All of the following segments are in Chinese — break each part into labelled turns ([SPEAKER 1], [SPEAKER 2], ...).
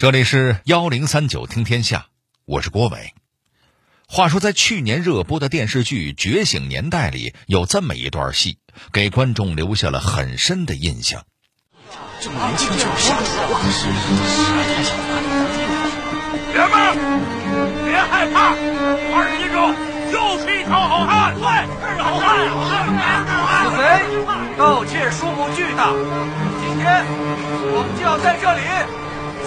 [SPEAKER 1] 这里是幺零三九听天下，我是郭伟。话说，在去年热播的电视剧《觉醒年代》里，有这么一段戏，给观众留下了很深的印象。
[SPEAKER 2] 这么年轻就要杀手，真是太小看
[SPEAKER 3] 了。爷们儿，别害怕，二十一中就是一条好汉，对，是好汉。
[SPEAKER 4] 子贼，盗窃数目巨大，今天我们就要在这里。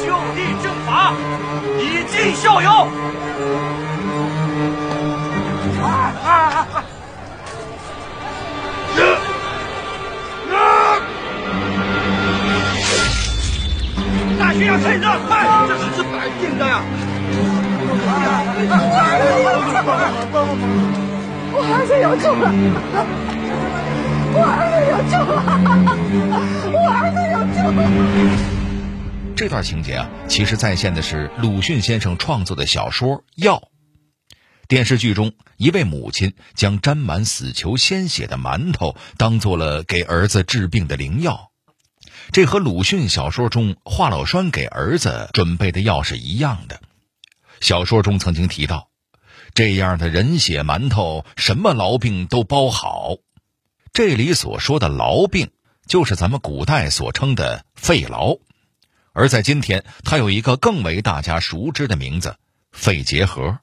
[SPEAKER 4] 就地正法，以儆效尤。
[SPEAKER 3] 大学要趁热，快！
[SPEAKER 4] 这是是白定的呀！
[SPEAKER 5] 我儿子有救了！我儿子有救了！我儿子有救了！
[SPEAKER 1] 这段情节啊，其实再现的是鲁迅先生创作的小说《药》。电视剧中，一位母亲将沾满死囚鲜血的馒头当做了给儿子治病的灵药，这和鲁迅小说中华老栓给儿子准备的药是一样的。小说中曾经提到，这样的人血馒头，什么痨病都包好。这里所说的痨病，就是咱们古代所称的肺痨。而在今天，它有一个更为大家熟知的名字——肺结核。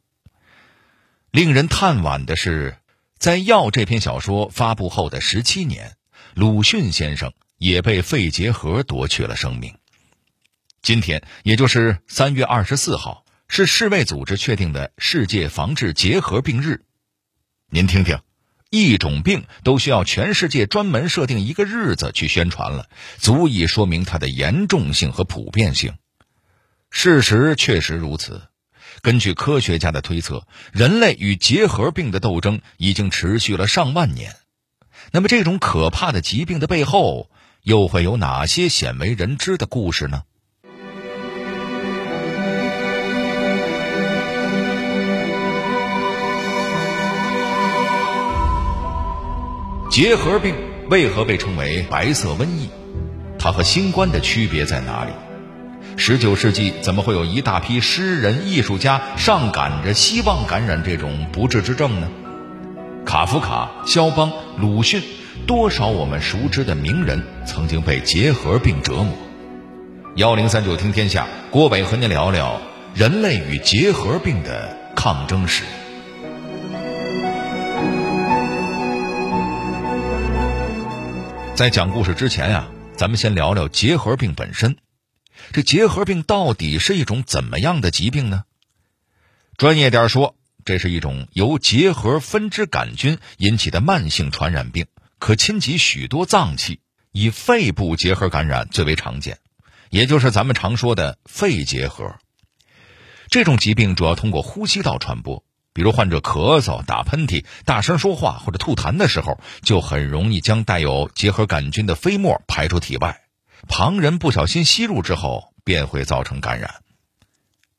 [SPEAKER 1] 令人叹惋的是，在《药》这篇小说发布后的十七年，鲁迅先生也被肺结核夺去了生命。今天，也就是三月二十四号，是世卫组织确定的世界防治结核病日。您听听。一种病都需要全世界专门设定一个日子去宣传了，足以说明它的严重性和普遍性。事实确实如此。根据科学家的推测，人类与结核病的斗争已经持续了上万年。那么，这种可怕的疾病的背后，又会有哪些鲜为人知的故事呢？结核病为何被称为白色瘟疫？它和新冠的区别在哪里？十九世纪怎么会有一大批诗人、艺术家上赶着希望感染这种不治之症呢？卡夫卡、肖邦、鲁迅，多少我们熟知的名人曾经被结核病折磨。幺零三九听天下，郭伟和您聊聊人类与结核病的抗争史。在讲故事之前呀，咱们先聊聊结核病本身。这结核病到底是一种怎么样的疾病呢？专业点说，这是一种由结核分支杆菌引起的慢性传染病，可侵及许多脏器，以肺部结核感染最为常见，也就是咱们常说的肺结核。这种疾病主要通过呼吸道传播。比如患者咳嗽、打喷嚏、大声说话或者吐痰的时候，就很容易将带有结核杆菌的飞沫排出体外。旁人不小心吸入之后，便会造成感染。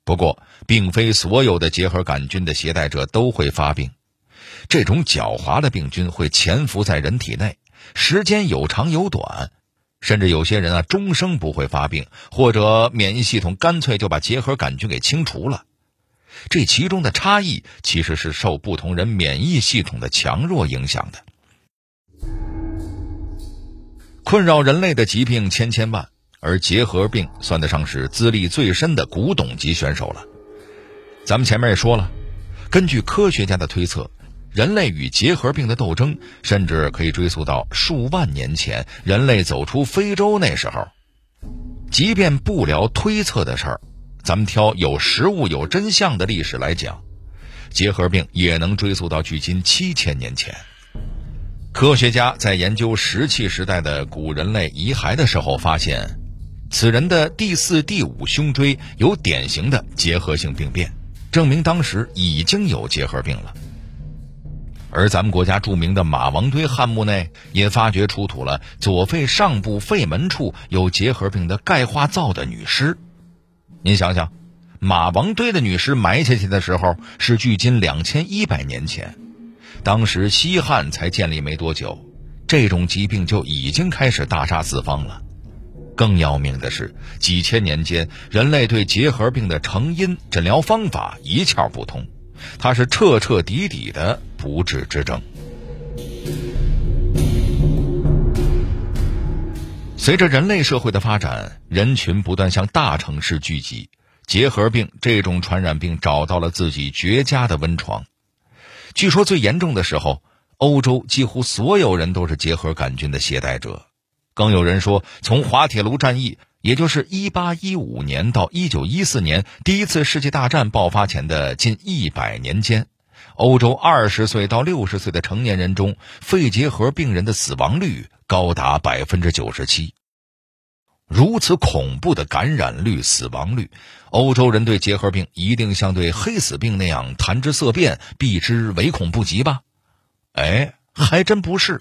[SPEAKER 1] 不过，并非所有的结核杆菌的携带者都会发病。这种狡猾的病菌会潜伏在人体内，时间有长有短，甚至有些人啊终生不会发病，或者免疫系统干脆就把结核杆菌给清除了。这其中的差异，其实是受不同人免疫系统的强弱影响的。困扰人类的疾病千千万，而结核病算得上是资历最深的古董级选手了。咱们前面也说了，根据科学家的推测，人类与结核病的斗争，甚至可以追溯到数万年前，人类走出非洲那时候。即便不聊推测的事儿。咱们挑有实物、有真相的历史来讲，结核病也能追溯到距今七千年前。科学家在研究石器时代的古人类遗骸的时候，发现此人的第四、第五胸椎有典型的结核性病变，证明当时已经有结核病了。而咱们国家著名的马王堆汉墓内，也发掘出土了左肺上部肺门处有结核病的钙化灶的女尸。您想想，马王堆的女尸埋下去的时候是距今两千一百年前，当时西汉才建立没多久，这种疾病就已经开始大杀四方了。更要命的是，几千年间，人类对结核病的成因、诊疗方法一窍不通，它是彻彻底底的不治之症。随着人类社会的发展，人群不断向大城市聚集，结核病这种传染病找到了自己绝佳的温床。据说最严重的时候，欧洲几乎所有人都是结核杆菌的携带者。更有人说，从滑铁卢战役，也就是1815年到1914年第一次世界大战爆发前的近一百年间，欧洲20岁到60岁的成年人中，肺结核病人的死亡率。高达百分之九十七，如此恐怖的感染率、死亡率，欧洲人对结核病一定像对黑死病那样谈之色变、避之唯恐不及吧？哎，还真不是。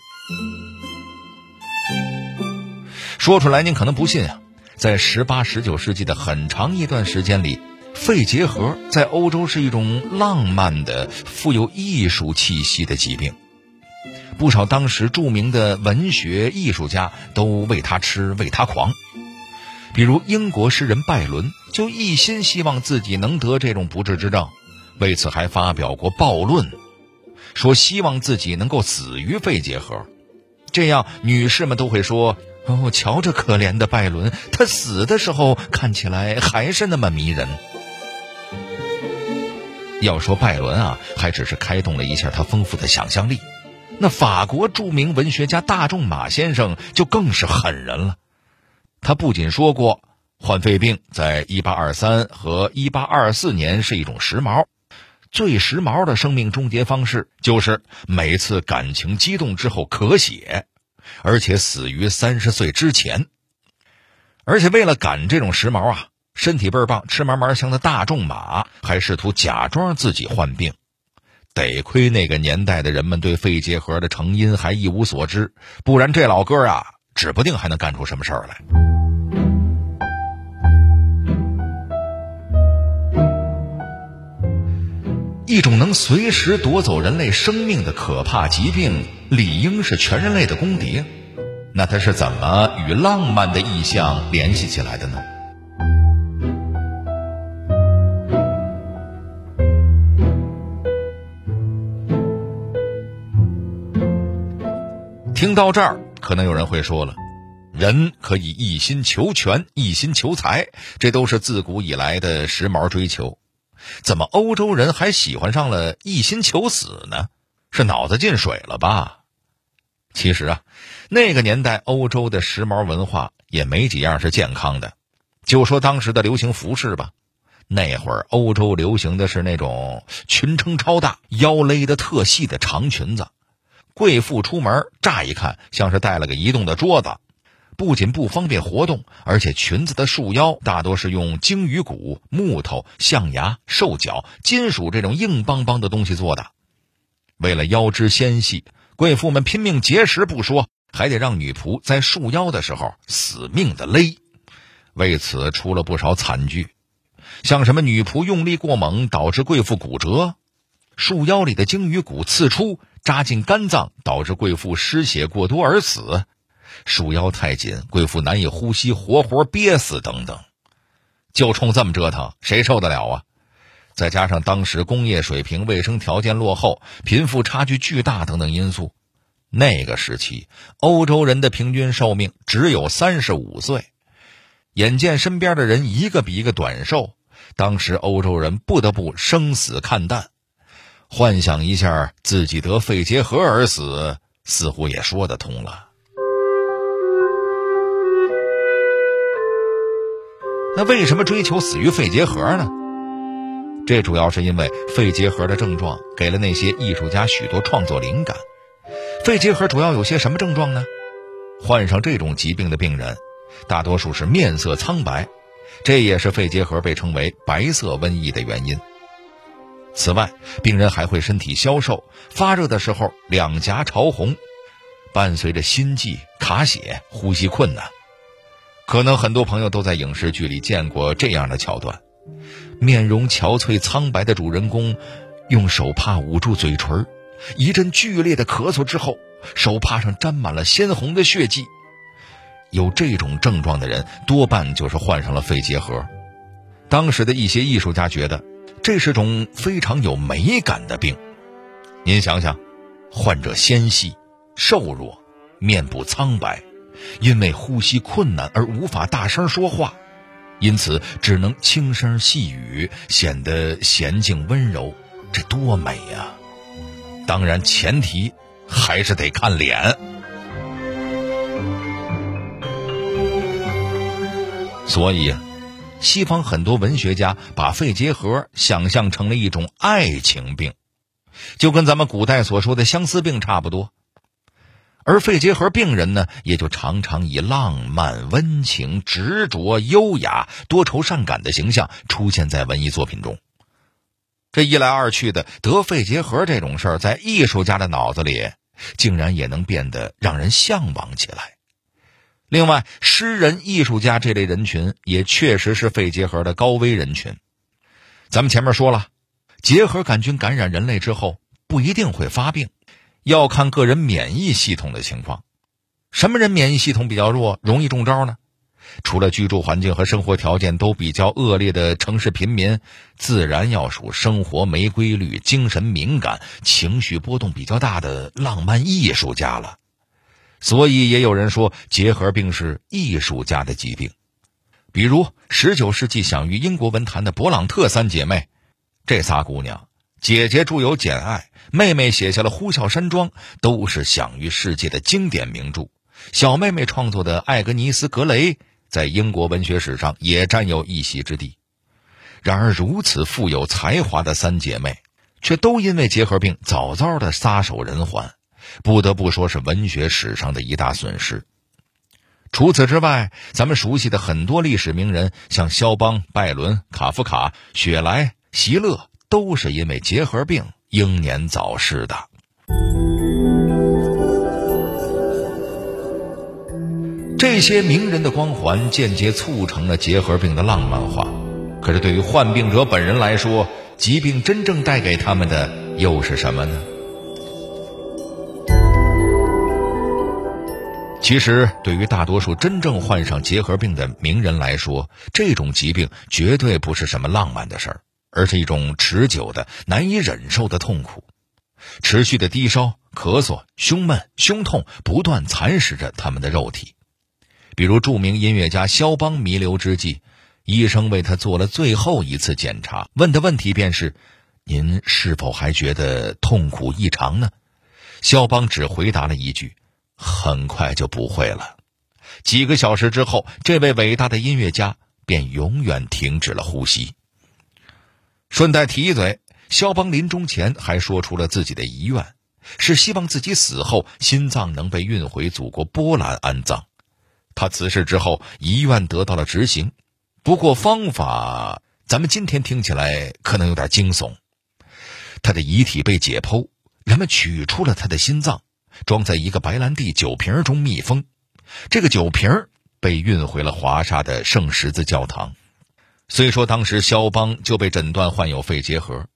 [SPEAKER 1] 说出来您可能不信啊，在十八、十九世纪的很长一段时间里，肺结核在欧洲是一种浪漫的、富有艺术气息的疾病。不少当时著名的文学艺术家都为他痴、为他狂，比如英国诗人拜伦就一心希望自己能得这种不治之症，为此还发表过暴论，说希望自己能够死于肺结核，这样女士们都会说：“哦，瞧这可怜的拜伦，他死的时候看起来还是那么迷人。”要说拜伦啊，还只是开动了一下他丰富的想象力。那法国著名文学家大仲马先生就更是狠人了，他不仅说过患肺病在1823和1824年是一种时髦，最时髦的生命终结方式就是每次感情激动之后咳血，而且死于三十岁之前。而且为了赶这种时髦啊，身体倍儿棒、吃嘛嘛香的大仲马还试图假装自己患病。得亏那个年代的人们对肺结核的成因还一无所知，不然这老哥啊，指不定还能干出什么事儿来。一种能随时夺走人类生命的可怕疾病，理应是全人类的公敌，那它是怎么与浪漫的意象联系起来的呢？听到这儿，可能有人会说了：“人可以一心求全，一心求财，这都是自古以来的时髦追求。怎么欧洲人还喜欢上了一心求死呢？是脑子进水了吧？”其实啊，那个年代欧洲的时髦文化也没几样是健康的。就说当时的流行服饰吧，那会儿欧洲流行的是那种裙撑超大、腰勒的特细的长裙子。贵妇出门，乍一看像是带了个移动的桌子，不仅不方便活动，而且裙子的束腰大多是用鲸鱼骨、木头、象牙、兽脚、金属这种硬邦邦的东西做的。为了腰肢纤细，贵妇们拼命节食不说，还得让女仆在束腰的时候死命的勒，为此出了不少惨剧，像什么女仆用力过猛导致贵妇骨折，束腰里的鲸鱼骨刺出。扎进肝脏，导致贵妇失血过多而死；束腰太紧，贵妇难以呼吸，活活憋死等等。就冲这么折腾，谁受得了啊？再加上当时工业水平、卫生条件落后、贫富差距巨大等等因素，那个时期欧洲人的平均寿命只有三十五岁。眼见身边的人一个比一个短寿，当时欧洲人不得不生死看淡。幻想一下自己得肺结核而死，似乎也说得通了。那为什么追求死于肺结核呢？这主要是因为肺结核的症状给了那些艺术家许多创作灵感。肺结核主要有些什么症状呢？患上这种疾病的病人，大多数是面色苍白，这也是肺结核被称为“白色瘟疫”的原因。此外，病人还会身体消瘦，发热的时候两颊潮红，伴随着心悸、卡血、呼吸困难。可能很多朋友都在影视剧里见过这样的桥段：面容憔悴、苍白的主人公，用手帕捂住嘴唇，一阵剧烈的咳嗽之后，手帕上沾满了鲜红的血迹。有这种症状的人，多半就是患上了肺结核。当时的一些艺术家觉得，这是种非常有美感的病。您想想，患者纤细、瘦弱，面部苍白，因为呼吸困难而无法大声说话，因此只能轻声细语，显得娴静温柔，这多美呀！当然，前提还是得看脸。所以，西方很多文学家把肺结核想象成了一种爱情病，就跟咱们古代所说的相思病差不多。而肺结核病人呢，也就常常以浪漫、温情、执着、优雅、多愁善感的形象出现在文艺作品中。这一来二去的，得肺结核这种事儿，在艺术家的脑子里，竟然也能变得让人向往起来。另外，诗人、艺术家这类人群也确实是肺结核的高危人群。咱们前面说了，结核杆菌感染人类之后不一定会发病，要看个人免疫系统的情况。什么人免疫系统比较弱，容易中招呢？除了居住环境和生活条件都比较恶劣的城市贫民，自然要数生活没规律、精神敏感、情绪波动比较大的浪漫艺术家了。所以也有人说，结核病是艺术家的疾病。比如19世纪享誉英国文坛的勃朗特三姐妹，这仨姑娘，姐姐著有《简爱》，妹妹写下了《呼啸山庄》，都是享誉世界的经典名著。小妹妹创作的《艾格尼斯·格雷》在英国文学史上也占有一席之地。然而，如此富有才华的三姐妹，却都因为结核病早早的撒手人寰。不得不说是文学史上的一大损失。除此之外，咱们熟悉的很多历史名人，像肖邦、拜伦、卡夫卡、雪莱、席勒，都是因为结核病英年早逝的。这些名人的光环间接促成了结核病的浪漫化。可是，对于患病者本人来说，疾病真正带给他们的又是什么呢？其实，对于大多数真正患上结核病的名人来说，这种疾病绝对不是什么浪漫的事儿，而是一种持久的、难以忍受的痛苦。持续的低烧、咳嗽、胸闷、胸痛不断蚕食着他们的肉体。比如，著名音乐家肖邦弥留之际，医生为他做了最后一次检查，问的问题便是：“您是否还觉得痛苦异常呢？”肖邦只回答了一句。很快就不会了。几个小时之后，这位伟大的音乐家便永远停止了呼吸。顺带提一嘴，肖邦临终前还说出了自己的遗愿，是希望自己死后心脏能被运回祖国波兰安葬。他辞世之后，遗愿得到了执行，不过方法咱们今天听起来可能有点惊悚。他的遗体被解剖，人们取出了他的心脏。装在一个白兰地酒瓶中密封，这个酒瓶被运回了华沙的圣十字教堂。虽说当时肖邦就被诊断患有肺结核，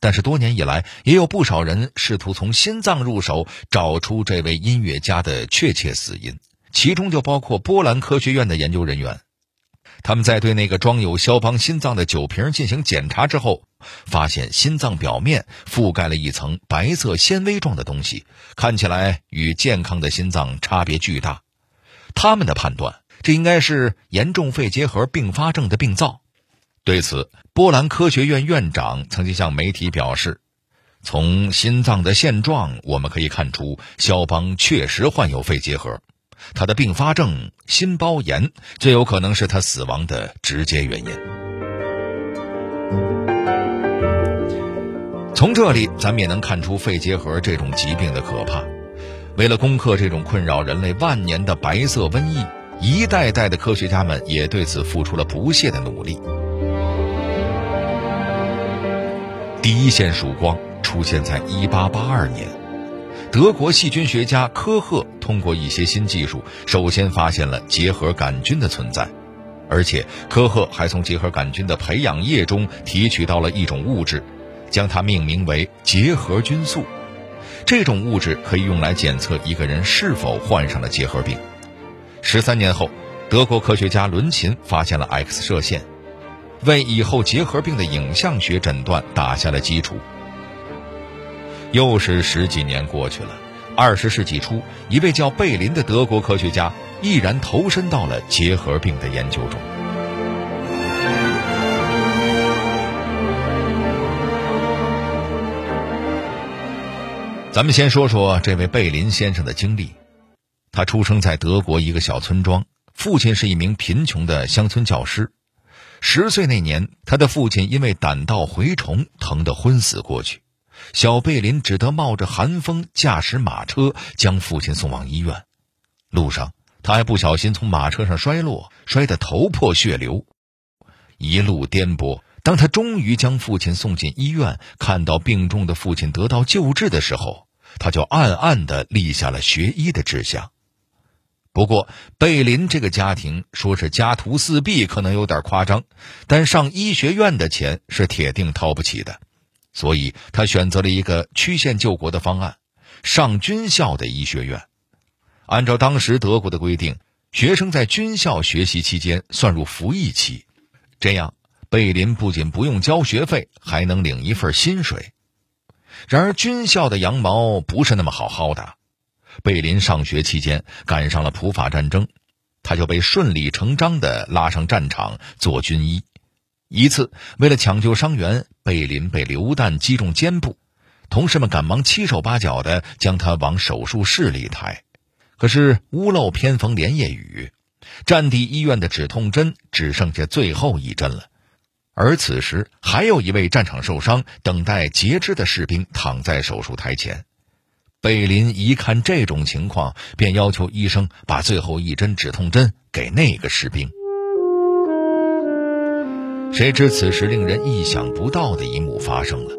[SPEAKER 1] 但是多年以来也有不少人试图从心脏入手找出这位音乐家的确切死因，其中就包括波兰科学院的研究人员。他们在对那个装有肖邦心脏的酒瓶进行检查之后，发现心脏表面覆盖了一层白色纤维状的东西，看起来与健康的心脏差别巨大。他们的判断，这应该是严重肺结核并发症的病灶。对此，波兰科学院院长曾经向媒体表示：“从心脏的现状，我们可以看出肖邦确实患有肺结核。”他的并发症心包炎最有可能是他死亡的直接原因。从这里，咱们也能看出肺结核这种疾病的可怕。为了攻克这种困扰人类万年的白色瘟疫，一代代的科学家们也对此付出了不懈的努力。第一线曙光出现在1882年。德国细菌学家科赫通过一些新技术，首先发现了结核杆菌的存在，而且科赫还从结核杆菌的培养液中提取到了一种物质，将它命名为结核菌素。这种物质可以用来检测一个人是否患上了结核病。十三年后，德国科学家伦琴发现了 X 射线，为以后结核病的影像学诊断打下了基础。又是十几年过去了，二十世纪初，一位叫贝林的德国科学家毅然投身到了结核病的研究中。咱们先说说这位贝林先生的经历。他出生在德国一个小村庄，父亲是一名贫穷的乡村教师。十岁那年，他的父亲因为胆道蛔虫疼得昏死过去，小贝林只得冒着寒风驾驶马车将父亲送往医院。路上，他还不小心从马车上摔落，摔得头破血流，一路颠簸。当他终于将父亲送进医院，看到病重的父亲得到救治的时候，他就暗暗地立下了学医的志向。不过，贝林这个家庭说是家徒四壁，可能有点夸张，但上医学院的钱是铁定掏不起的，所以他选择了一个曲线救国的方案——上军校的医学院。按照当时德国的规定，学生在军校学习期间算入服役期，这样贝林不仅不用交学费，还能领一份薪水。然而，军校的羊毛不是那么好薅的。贝林上学期间赶上了普法战争，他就被顺理成章地拉上战场做军医。一次，为了抢救伤员，贝林被榴弹击中肩部，同事们赶忙七手八脚地将他往手术室里抬。可是屋漏偏逢连夜雨，战地医院的止痛针只剩下最后一针了。而此时，还有一位战场受伤、等待截肢的士兵躺在手术台前。贝林一看这种情况，便要求医生把最后一针止痛针给那个士兵。谁知此时令人意想不到的一幕发生了：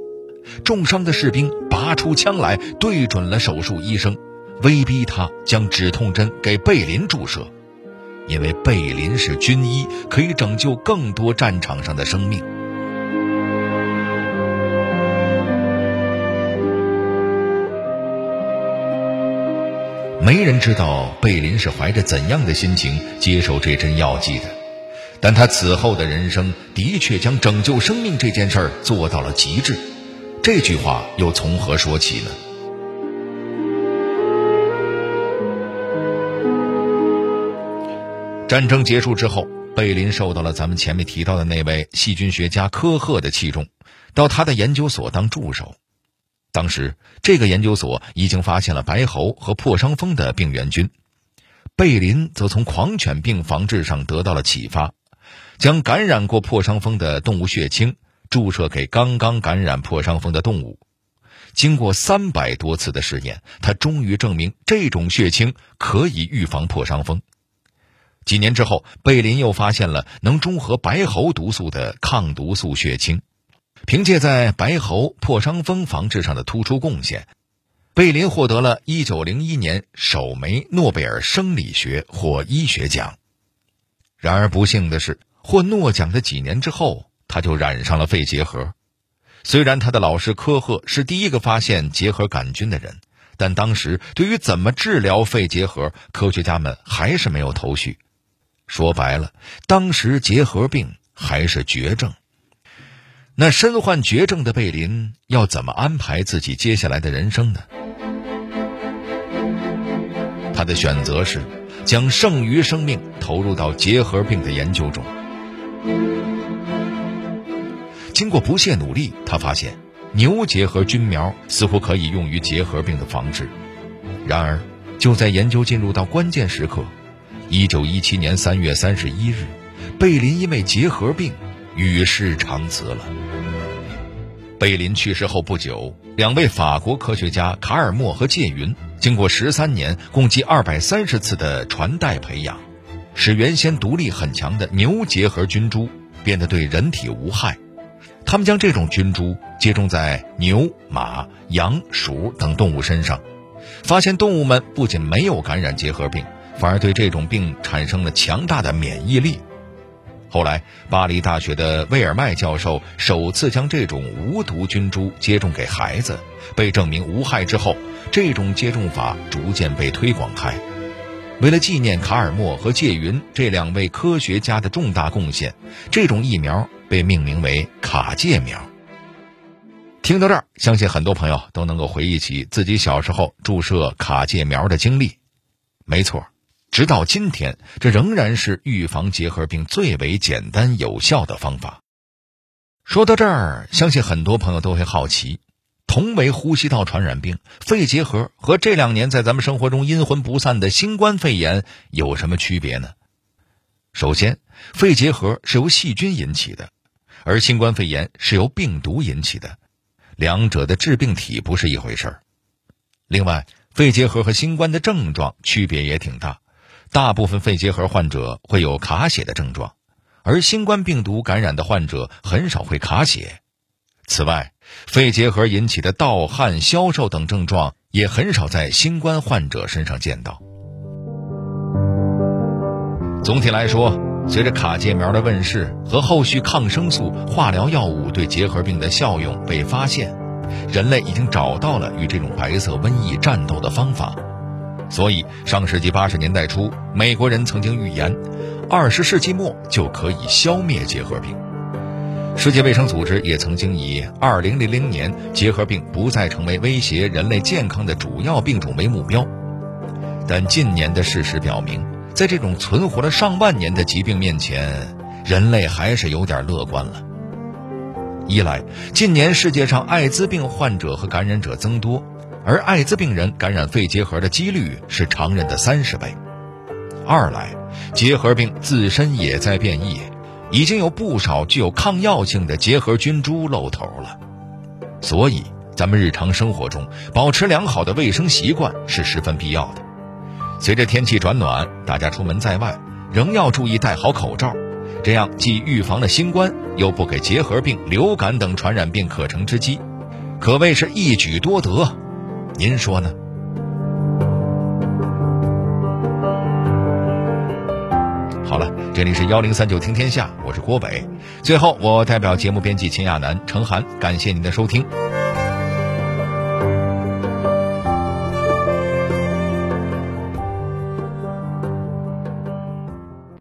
[SPEAKER 1] 重伤的士兵拔出枪来，对准了手术医生，威逼他将止痛针给贝林注射，因为贝林是军医，可以拯救更多战场上的生命。没人知道贝林是怀着怎样的心情接受这针药剂的，但他此后的人生的确将拯救生命这件事儿做到了极致。这句话又从何说起呢？战争结束之后，贝林受到了咱们前面提到的那位细菌学家科赫的器重，到他的研究所当助手。当时，这个研究所已经发现了白喉和破伤风的病原菌，贝林则从狂犬病防治上得到了启发，将感染过破伤风的动物血清注射给刚刚感染破伤风的动物。经过三百多次的试验，他终于证明这种血清可以预防破伤风。几年之后，贝林又发现了能中和白喉毒素的抗毒素血清。凭借在白喉、破伤风防治上的突出贡献，贝林获得了一九零一年首枚诺贝尔生理学或医学奖。然而不幸的是，获诺奖的几年之后，他就染上了肺结核。虽然他的老师科赫是第一个发现结核杆菌的人，但当时对于怎么治疗肺结核，科学家们还是没有头绪。说白了，当时结核病还是绝症。那身患绝症的贝林要怎么安排自己接下来的人生呢？他的选择是将剩余生命投入到结核病的研究中。经过不懈努力，他发现牛结核菌苗似乎可以用于结核病的防治。然而，就在研究进入到关键时刻，一九一七年三月三十一日，贝林因为结核病与世长辞了。贝林去世后不久，两位法国科学家卡尔默和介云，经过十三年、共计二百三十次的传代培养，使原先毒力很强的牛结核菌株变得对人体无害。他们将这种菌株接种在牛、马、羊、鼠等动物身上，发现动物们不仅没有感染结核病，反而对这种病产生了强大的免疫力。后来，巴黎大学的威尔麦教授首次将这种无毒菌株接种给孩子，被证明无害之后，这种接种法逐渐被推广开。为了纪念卡尔默和介云这两位科学家的重大贡献，这种疫苗被命名为卡介苗。听到这儿，相信很多朋友都能够回忆起自己小时候注射卡介苗的经历。没错，直到今天，这仍然是预防结核病最为简单有效的方法。说到这儿，相信很多朋友都会好奇。同为呼吸道传染病，肺结核和这两年在咱们生活中阴魂不散的新冠肺炎有什么区别呢？首先，肺结核是由细菌引起的，而新冠肺炎是由病毒引起的，两者的致病体不是一回事儿。另外，肺结核和新冠的症状区别也挺大，大部分肺结核患者会有卡血的症状，而新冠病毒感染的患者很少会卡血。此外，肺结核引起的盗汗、消瘦等症状也很少在新冠患者身上见到。总体来说，随着卡介苗的问世和后续抗生素、化疗药物对结核病的效用被发现，人类已经找到了与这种白色瘟疫战斗的方法。所以，上世纪八十年代初，美国人曾经预言，二十世纪末就可以消灭结核病。世界卫生组织也曾经以2000年结核病不再成为威胁人类健康的主要病种为目标，但近年的事实表明，在这种存活了上万年的疾病面前，人类还是有点乐观了。一来，近年世界上艾滋病患者和感染者增多，而艾滋病人感染肺结核的几率是常人的三十倍；二来，结核病自身也在变异。已经有不少具有抗药性的结核菌株露头了，所以咱们日常生活中保持良好的卫生习惯是十分必要的。随着天气转暖，大家出门在外仍要注意戴好口罩，这样既预防了新冠，又不给结核病、流感等传染病可乘之机，可谓是一举多得。您说呢？好了，这里是幺零三九听天下，我是郭伟。最后，我代表节目编辑秦亚楠、程涵，感谢您的收听。